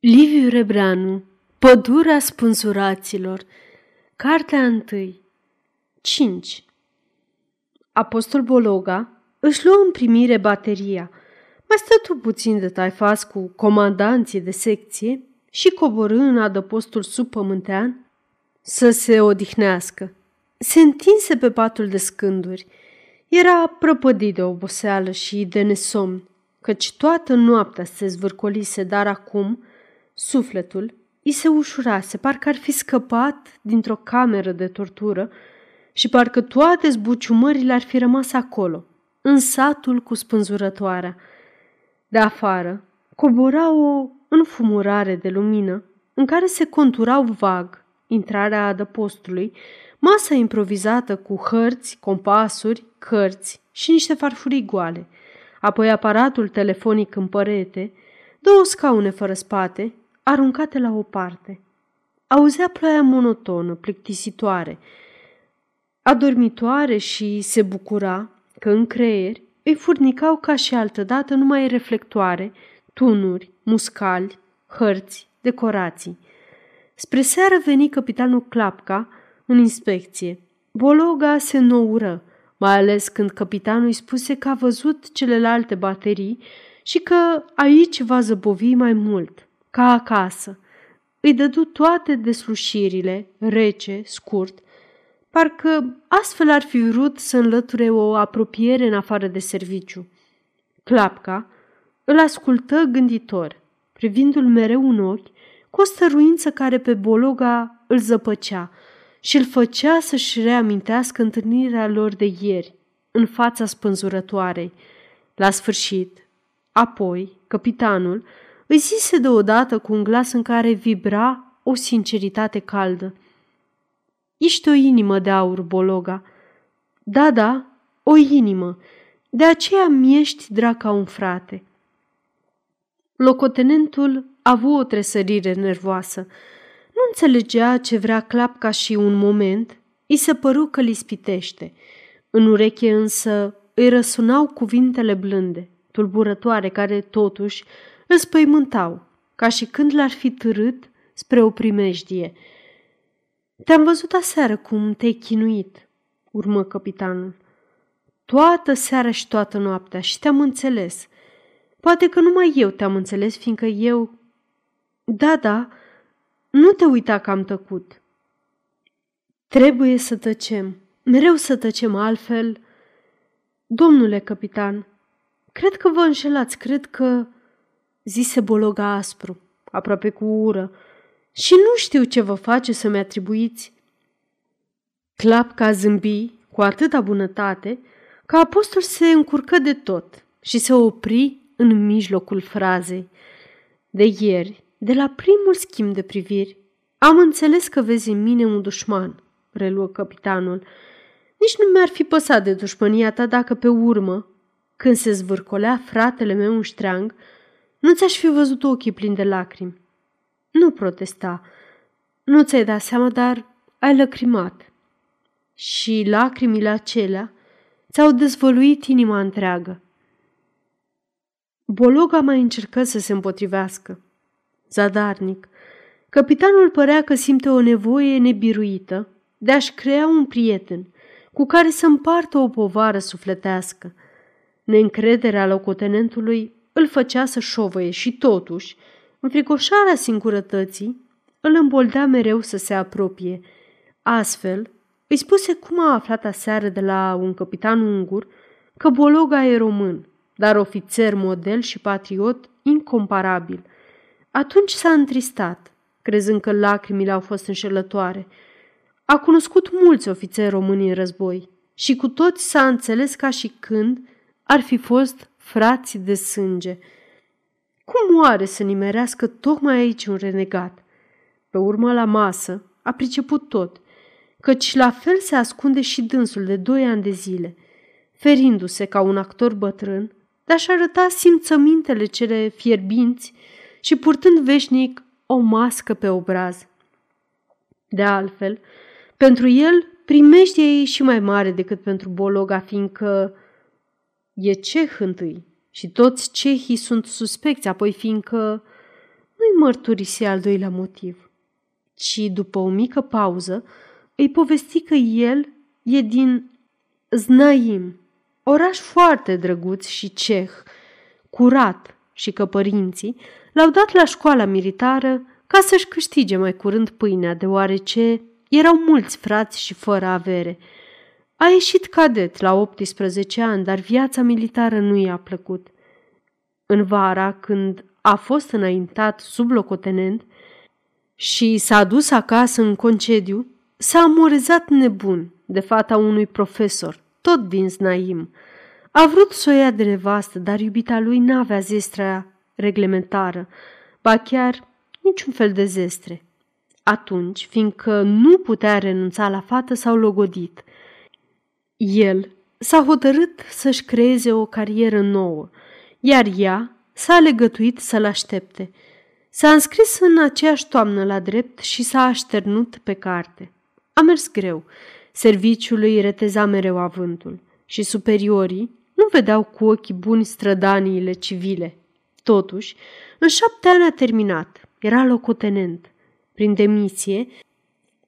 Liviu Rebreanu Pădurea spânzuraților Cartea 1 5 Apostol Bologa își luă în primire bateria. Mai stătu puțin de taifas cu comandanții de secție și coborâ în adăpostul subpământean să se odihnească. Se întinse pe patul de scânduri. Era prăpădit de oboseală și de nesomn, căci toată noaptea se zvârcolise, dar acum – Sufletul îi se ușurase, parcă ar fi scăpat dintr-o cameră de tortură și parcă toate zbuciumările ar fi rămas acolo, în satul cu spânzurătoarea. De afară cobora o înfumurare de lumină în care se conturau vag intrarea adăpostului, masa improvizată cu hărți, compasuri, cărți și niște farfurii goale, apoi aparatul telefonic în părete, două scaune fără spate aruncate la o parte. Auzea ploaia monotonă, plictisitoare, adormitoare și se bucura că în creier îi furnicau ca și altădată numai reflectoare, tunuri, muscali, hărți, decorații. Spre seară veni capitanul Clapca în inspecție. Bologa se noură, mai ales când capitanul îi spuse că a văzut celelalte baterii și că aici va zăbovi mai mult ca acasă. Îi dădu toate deslușirile, rece, scurt, parcă astfel ar fi vrut să înlăture o apropiere în afară de serviciu. Clapca îl ascultă gânditor, privindu-l mereu în ochi, cu o stăruință care pe Bologa îl zăpăcea și îl făcea să-și reamintească întâlnirea lor de ieri, în fața spânzurătoarei. La sfârșit, apoi, capitanul îi zise deodată cu un glas în care vibra o sinceritate caldă. Ești o inimă de aur, Bologa. Da, da, o inimă. De aceea mi-ești drag ca un frate. Locotenentul a avut o tresărire nervoasă. Nu înțelegea ce vrea clapca și un moment îi se păru că li spitește. În ureche însă îi răsunau cuvintele blânde, tulburătoare, care totuși îl spăimântau, ca și când l-ar fi târât spre o primejdie. Te-am văzut aseară cum te-ai chinuit, urmă capitanul. Toată seara și toată noaptea și te-am înțeles. Poate că numai eu te-am înțeles, fiindcă eu... Da, da, nu te uita că am tăcut. Trebuie să tăcem, mereu să tăcem altfel. Domnule capitan, cred că vă înșelați, cred că zise Bologa aspru, aproape cu ură, și nu știu ce vă face să-mi atribuiți. Clapca zâmbi cu atâta bunătate că apostol se încurcă de tot și se opri în mijlocul frazei. De ieri, de la primul schimb de priviri, am înțeles că vezi în mine un dușman, reluă capitanul. Nici nu mi-ar fi păsat de dușmănia ta dacă pe urmă, când se zvârcolea fratele meu în ștreang, nu ți-aș fi văzut ochii plini de lacrimi. Nu protesta. Nu ți-ai dat seama, dar ai lăcrimat. Și lacrimile acelea ți-au dezvăluit inima întreagă. Bologa mai încercă să se împotrivească. Zadarnic, capitanul părea că simte o nevoie nebiruită de a-și crea un prieten cu care să împartă o povară sufletească. Neîncrederea locotenentului îl făcea să șovăie și totuși, înfricoșarea singurătății, îl îmboldea mereu să se apropie. Astfel, îi spuse cum a aflat aseară de la un capitan ungur că Bologa e român, dar ofițer model și patriot incomparabil. Atunci s-a întristat, crezând că lacrimile au fost înșelătoare. A cunoscut mulți ofițeri români în război și cu toți s-a înțeles ca și când ar fi fost frați de sânge. Cum oare să nimerească tocmai aici un renegat? Pe urmă la masă a priceput tot, căci la fel se ascunde și dânsul de doi ani de zile, ferindu-se ca un actor bătrân de a-și arăta simțămintele cele fierbinți și purtând veșnic o mască pe obraz. De altfel, pentru el, primește ei și mai mare decât pentru Bologa, fiindcă E ceh întâi și toți cehii sunt suspecți, apoi fiindcă nu-i mărturisi al doilea motiv, ci după o mică pauză îi povesti că el e din Znaim, oraș foarte drăguț și ceh, curat și că părinții l-au dat la școala militară ca să-și câștige mai curând pâinea, deoarece erau mulți frați și fără avere. A ieșit cadet la 18 ani, dar viața militară nu i-a plăcut. În vara, când a fost înaintat sub locotenent și s-a dus acasă în concediu, s-a amorezat nebun de fata unui profesor, tot din Znaim. A vrut să o ia de nevastă, dar iubita lui n-avea zestrea reglementară, ba chiar niciun fel de zestre. Atunci, fiindcă nu putea renunța la fată, s-au logodit. El s-a hotărât să-și creeze o carieră nouă, iar ea s-a legătuit să-l aștepte. S-a înscris în aceeași toamnă la drept și s-a așternut pe carte. A mers greu. Serviciul îi reteza mereu avântul și superiorii nu vedeau cu ochii buni strădaniile civile. Totuși, în șapte ani a terminat. Era locotenent. Prin demisie,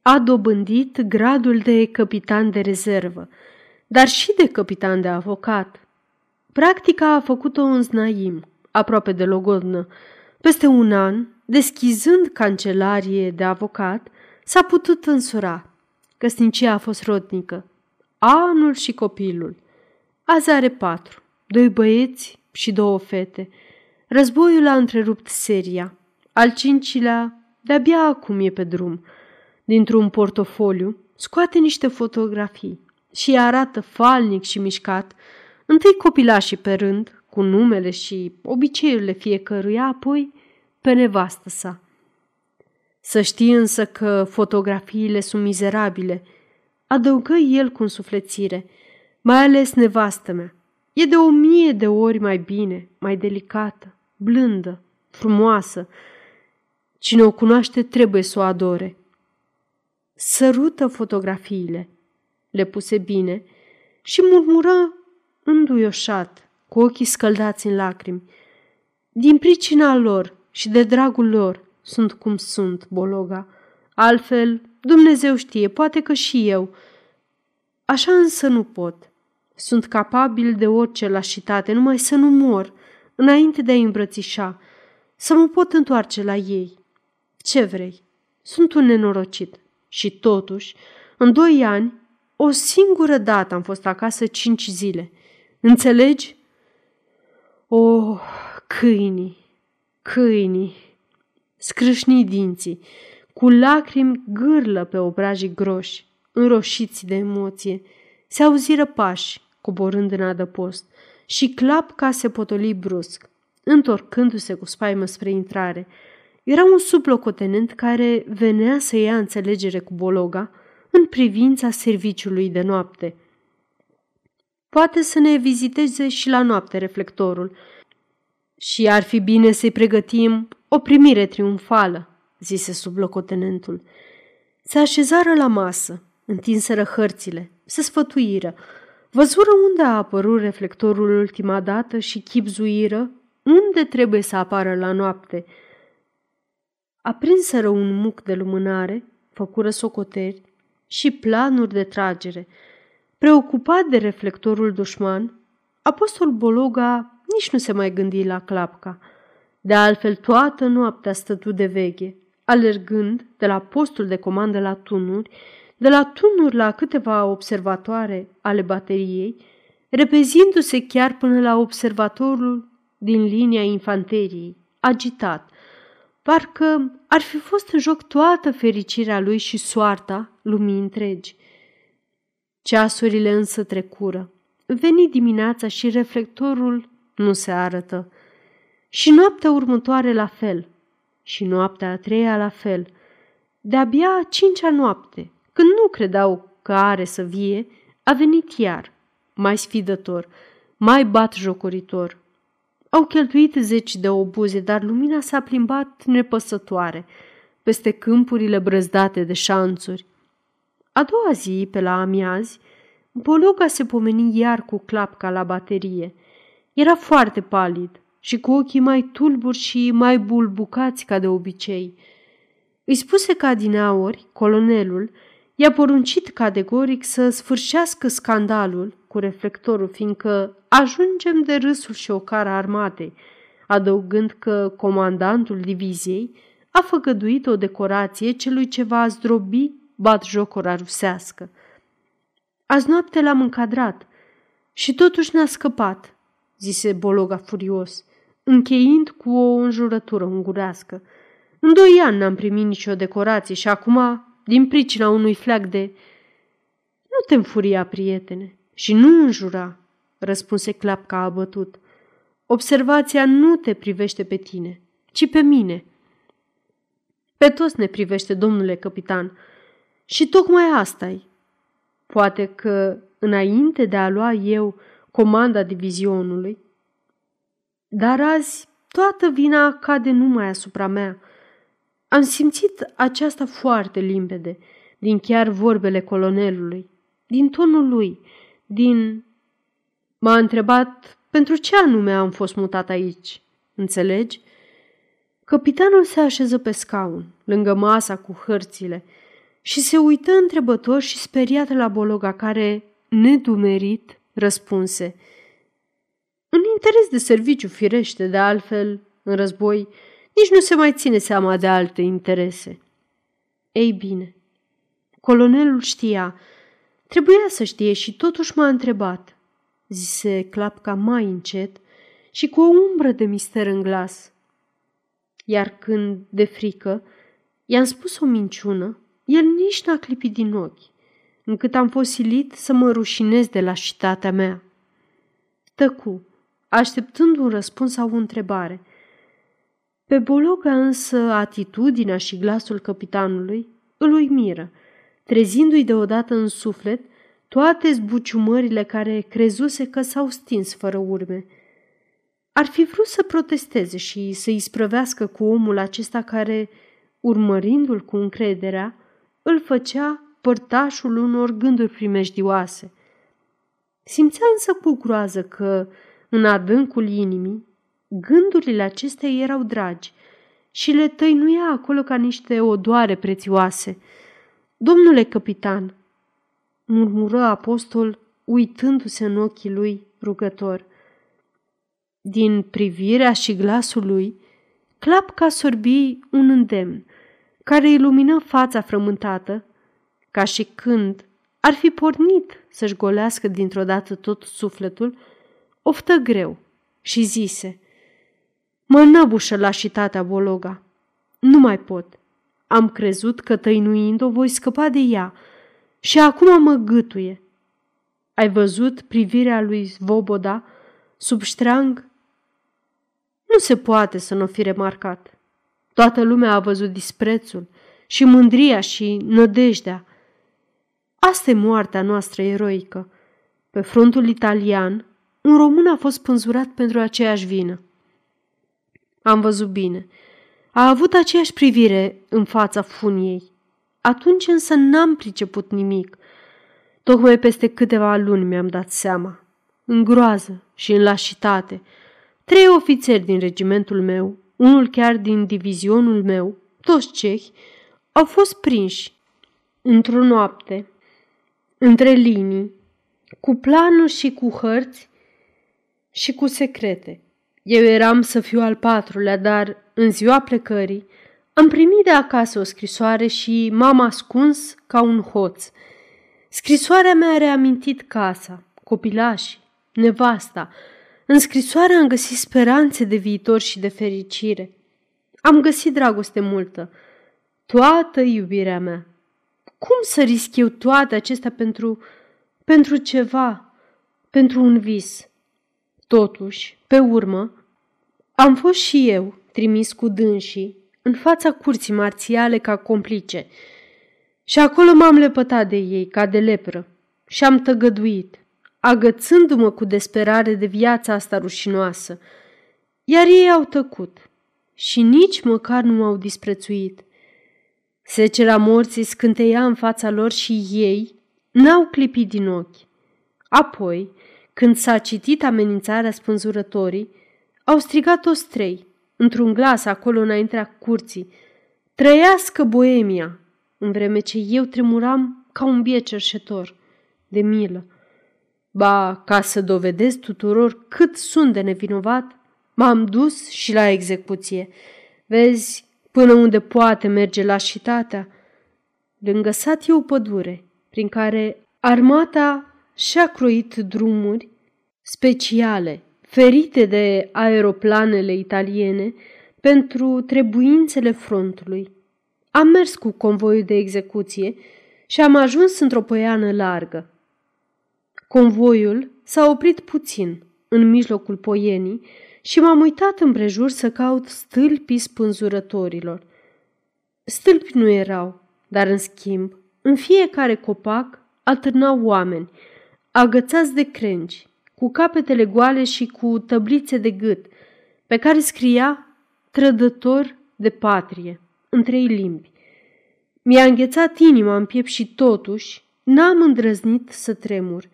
a dobândit gradul de capitan de rezervă, dar și de capitan de avocat. Practica a făcut-o în Znaim, aproape de Logodnă. Peste un an, deschizând cancelarie de avocat, s-a putut însura. Căsnicia a fost rodnică. Anul și copilul. Azi are patru, doi băieți și două fete. Războiul a întrerupt seria. Al cincilea de-abia acum e pe drum. Dintr-un portofoliu scoate niște fotografii și arată falnic și mișcat, întâi copilașii pe rând, cu numele și obiceiurile fiecăruia, apoi pe nevastă sa. Să știi însă că fotografiile sunt mizerabile, adăugă el cu însuflețire, mai ales nevastă mea. E de o mie de ori mai bine, mai delicată, blândă, frumoasă. Cine o cunoaște trebuie să o adore. Sărută fotografiile, le puse bine și murmură înduioșat, cu ochii scăldați în lacrimi. Din pricina lor și de dragul lor sunt cum sunt, Bologa. Altfel, Dumnezeu știe, poate că și eu. Așa însă nu pot. Sunt capabil de orice lașitate, numai să nu mor, înainte de a îmbrățișa, să mă pot întoarce la ei. Ce vrei? Sunt un nenorocit. Și totuși, în doi ani, o singură dată am fost acasă cinci zile. Înțelegi? O, oh, câinii, câinii, scrâșni dinții, cu lacrimi gârlă pe obrajii groși, înroșiți de emoție. Se auziră pași, coborând în adăpost, și clap ca se potoli brusc, întorcându-se cu spaimă spre intrare. Era un sublocotenent care venea să ia înțelegere cu Bologa în privința serviciului de noapte. Poate să ne viziteze și la noapte reflectorul și ar fi bine să-i pregătim o primire triumfală, zise sublocotenentul. Se așezară la masă, întinseră hărțile, se sfătuiră, văzură unde a apărut reflectorul ultima dată și chipzuiră unde trebuie să apară la noapte. Aprinseră un muc de lumânare, făcură socoteri și planuri de tragere. Preocupat de reflectorul dușman, apostol Bologa nici nu se mai gândi la clapca. De altfel, toată noaptea stătu de veche, alergând de la postul de comandă la tunuri, de la tunuri la câteva observatoare ale bateriei, repezindu-se chiar până la observatorul din linia infanteriei, agitat, parcă ar fi fost în joc toată fericirea lui și soarta lumii întregi. Ceasurile însă trecură. Veni dimineața și reflectorul nu se arătă. Și noaptea următoare la fel. Și noaptea a treia la fel. De-abia a cincea noapte, când nu credeau că are să vie, a venit iar, mai sfidător, mai bat jocoritor. Au cheltuit zeci de obuze, dar lumina s-a plimbat nepăsătoare peste câmpurile brăzdate de șanțuri. A doua zi, pe la amiazi, Bologa se pomeni iar cu clapca la baterie. Era foarte palid, și cu ochii mai tulburi și mai bulbucați ca de obicei. Îi spuse ca din auri, colonelul, i-a poruncit categoric să sfârșească scandalul cu reflectorul, fiindcă ajungem de râsul și ocara armatei, adăugând că comandantul diviziei a făgăduit o decorație celui ce va zdrobi jocora rusească. Azi noapte l-am încadrat și totuși ne-a scăpat, zise Bologa furios, încheind cu o înjurătură ungurească. În doi ani n-am primit nicio decorație și acum, din pricina unui fleac de... Nu te înfuria, prietene, și nu înjura, răspunse Clapca abătut. Observația nu te privește pe tine, ci pe mine. Pe toți ne privește, domnule capitan, și tocmai asta -i. Poate că, înainte de a lua eu comanda divizionului, dar azi toată vina cade numai asupra mea. Am simțit aceasta foarte limpede, din chiar vorbele colonelului, din tonul lui, din... M-a întrebat pentru ce anume am fost mutat aici, înțelegi? Capitanul se așeză pe scaun, lângă masa cu hărțile, și se uită întrebător și speriat la Bologa, care, nedumerit, răspunse. În interes de serviciu firește, de altfel, în război, nici nu se mai ține seama de alte interese. Ei bine, colonelul știa, trebuia să știe și totuși m-a întrebat, zise Clapca mai încet și cu o umbră de mister în glas. Iar când, de frică, i-am spus o minciună, el nici n-a clipit din ochi, încât am fost silit să mă rușinez de la șitatea mea. Tăcu, așteptând un răspuns sau o întrebare. Pe Bologa însă atitudinea și glasul capitanului îl uimiră, trezindu-i deodată în suflet toate zbuciumările care crezuse că s-au stins fără urme. Ar fi vrut să protesteze și să-i sprăvească cu omul acesta care, urmărindu-l cu încrederea, îl făcea părtașul unor gânduri primejdioase. Simțea însă cu groază că, în adâncul inimii, gândurile acestea erau dragi și le tăinuia acolo ca niște odoare prețioase. Domnule capitan, murmură apostol, uitându-se în ochii lui rugător. Din privirea și glasul lui, Clapca sorbi un îndemn care ilumină fața frământată, ca și când ar fi pornit să-și golească dintr-o dată tot sufletul, oftă greu și zise Mă năbușă lașitatea Bologa. Nu mai pot. Am crezut că tăinuind-o voi scăpa de ea și acum mă gâtuie. Ai văzut privirea lui Svoboda sub ștreang? Nu se poate să nu fi remarcat. Toată lumea a văzut disprețul și mândria și nădejdea. Asta e moartea noastră eroică. Pe frontul italian, un român a fost pânzurat pentru aceeași vină. Am văzut bine. A avut aceeași privire în fața funiei. Atunci însă n-am priceput nimic. Tocmai peste câteva luni mi-am dat seama. În groază și în lașitate. Trei ofițeri din regimentul meu, unul chiar din divizionul meu, toți cehi, au fost prinși într-o noapte, între linii, cu planuri și cu hărți și cu secrete. Eu eram să fiu al patrulea, dar în ziua plecării am primit de acasă o scrisoare și m-am ascuns ca un hoț. Scrisoarea mea a reamintit casa, copilașii, nevasta. În scrisoare am găsit speranțe de viitor și de fericire. Am găsit dragoste multă, toată iubirea mea. Cum să risc eu toate acestea pentru, pentru ceva, pentru un vis? Totuși, pe urmă, am fost și eu trimis cu dânsii în fața curții marțiale ca complice și acolo m-am lepătat de ei ca de lepră și am tăgăduit, agățându-mă cu desperare de viața asta rușinoasă, iar ei au tăcut și nici măcar nu m-au disprețuit. Secera morții scânteia în fața lor și ei n-au clipit din ochi. Apoi, când s-a citit amenințarea spânzurătorii, au strigat toți trei, într-un glas acolo înaintea curții. Trăiască Boemia! În vreme ce eu tremuram ca un bie cerșetor, de milă. Ba, ca să dovedesc tuturor cât sunt de nevinovat, m-am dus și la execuție. Vezi, până unde poate merge lașitatea. Lângă sat e o pădure, prin care armata și-a croit drumuri speciale, ferite de aeroplanele italiene pentru trebuințele frontului. Am mers cu convoiul de execuție și am ajuns într-o poiană largă. Convoiul s-a oprit puțin în mijlocul poienii și m-am uitat împrejur să caut stâlpii spânzurătorilor. Stâlpi nu erau, dar în schimb, în fiecare copac alternau oameni, agățați de crengi, cu capetele goale și cu tăblițe de gât, pe care scria trădător de patrie, în trei limbi. Mi-a înghețat inima în piept și totuși n-am îndrăznit să tremur.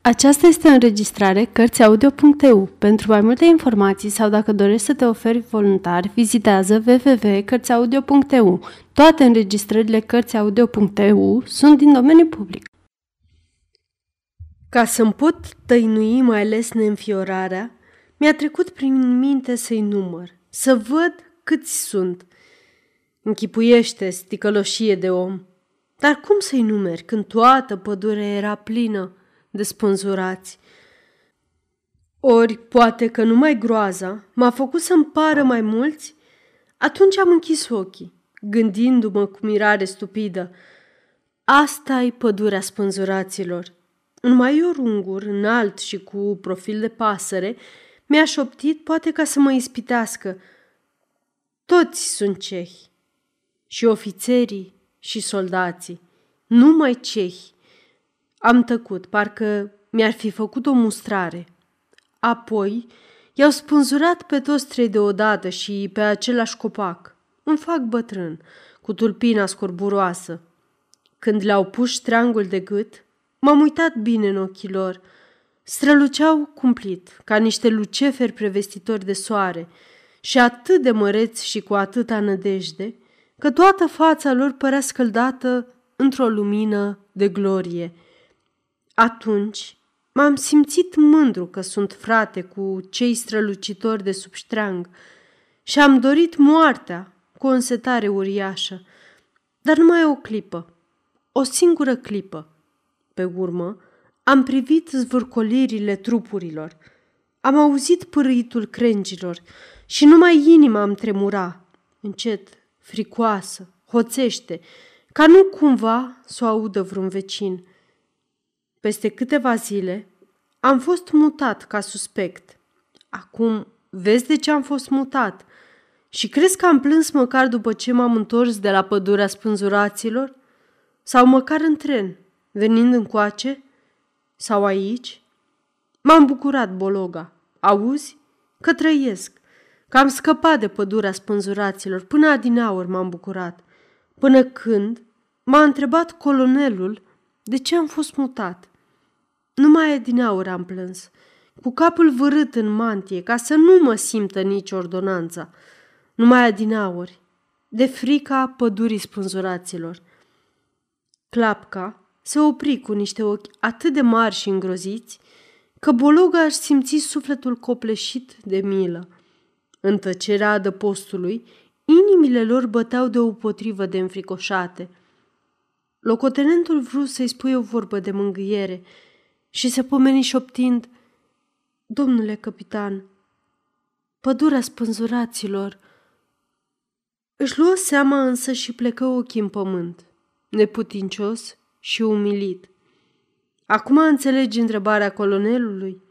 Aceasta este o înregistrare Cărțiaudio.eu. Pentru mai multe informații sau dacă dorești să te oferi voluntar, vizitează www.cărțiaudio.eu. Toate înregistrările Cărțiaudio.eu sunt din domeniu public. Ca să-mi pot tăinui mai ales neînfiorarea, mi-a trecut prin minte să-i număr, să văd câți sunt. Închipuiește sticăloșie de om. Dar cum să-i numeri când toată pădurea era plină de spânzurați? Ori poate că numai groaza m-a făcut să-mi pară mai mulți? Atunci am închis ochii, gândindu-mă cu mirare stupidă. asta e pădurea spânzuraților. Un maior ungur, înalt și cu profil de pasăre, mi-a șoptit poate ca să mă ispitească. Toți sunt cehi, și ofițerii și soldații, numai cehi. Am tăcut, parcă mi-ar fi făcut o mustrare. Apoi i-au spânzurat pe toți trei deodată și pe același copac, un fac bătrân, cu tulpina scorburoasă. Când le-au pus ștreangul de gât, M-am uitat bine în ochii lor. Străluceau cumplit, ca niște luceferi prevestitori de soare, și atât de măreți și cu atâta nădejde, că toată fața lor părea scăldată într-o lumină de glorie. Atunci m-am simțit mândru că sunt frate cu cei strălucitori de sub ștreang și am dorit moartea cu o însetare uriașă, dar numai o clipă, o singură clipă. Pe urmă, am privit zvârcolirile trupurilor. Am auzit pârâitul crengilor și numai inima îmi tremura, încet, fricoasă, hoțește, ca nu cumva să o audă vreun vecin. Peste câteva zile am fost mutat ca suspect. Acum vezi de ce am fost mutat? Și crezi că am plâns măcar după ce m-am întors de la pădurea spânzuraților? Sau măcar în tren, venind încoace? Sau aici? M-am bucurat, Bologa. Auzi? Că trăiesc. Că am scăpat de pădurea spânzuraților. Până adinaur m-am bucurat. Până când m-a întrebat colonelul de ce am fost mutat. Numai adinaur am plâns, cu capul vârât în mantie, ca să nu mă simtă nici ordonanța. Numai adinauri, de frica pădurii spânzuraților. Clapca se opri cu niște ochi atât de mari și îngroziți că Bologa aș simți sufletul copleșit de milă. În tăcerea adăpostului, inimile lor băteau de o potrivă de înfricoșate. Locotenentul vrut să-i spui o vorbă de mângâiere și se pomeni șoptind, Domnule capitan, pădurea spânzuraților. Își luă seama însă și plecă ochii în pământ, neputincios și umilit. Acum înțelegi întrebarea colonelului?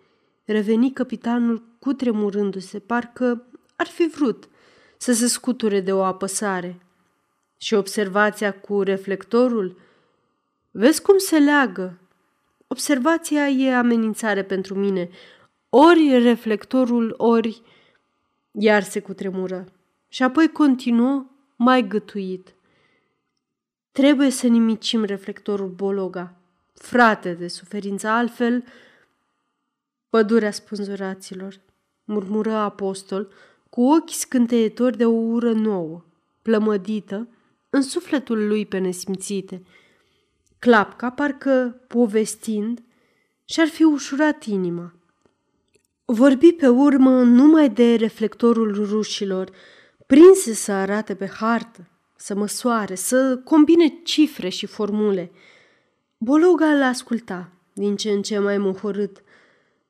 Reveni capitanul cu tremurându-se, parcă ar fi vrut să se scuture de o apăsare. Și observația cu reflectorul? Vezi cum se leagă? Observația e amenințare pentru mine. Ori reflectorul, ori... Iar se cutremură. Și apoi continuă mai gătuit. Trebuie să nimicim reflectorul Bologa. Frate de suferință, altfel, pădurea spânzuraților. murmură apostol, cu ochi scânteietori de o ură nouă, plămădită, în sufletul lui pe nesimțite. Clapca, parcă povestind, și-ar fi ușurat inima. Vorbi pe urmă numai de reflectorul rușilor, prinse să arate pe hartă, să măsoare, să combine cifre și formule. Bologa îl asculta, din ce în ce mai mohorât,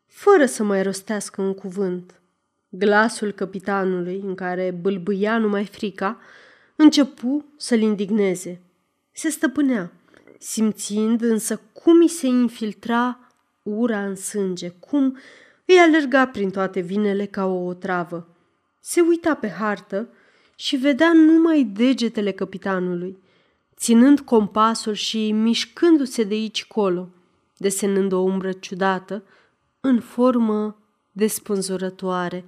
fără să mai rostească un cuvânt. Glasul capitanului, în care bâlbâia numai frica, începu să-l indigneze. Se stăpânea, simțind însă cum îi se infiltra ura în sânge, cum îi alerga prin toate vinele ca o otravă. Se uita pe hartă și vedea numai degetele capitanului, ținând compasul și mișcându-se de aici colo, desenând o umbră ciudată, în formă despânzurătoare.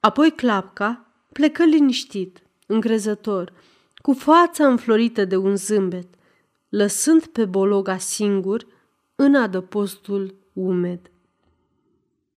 Apoi clapca plecă liniștit, încrezător, cu fața înflorită de un zâmbet, lăsând pe Bologa singur în adăpostul umed.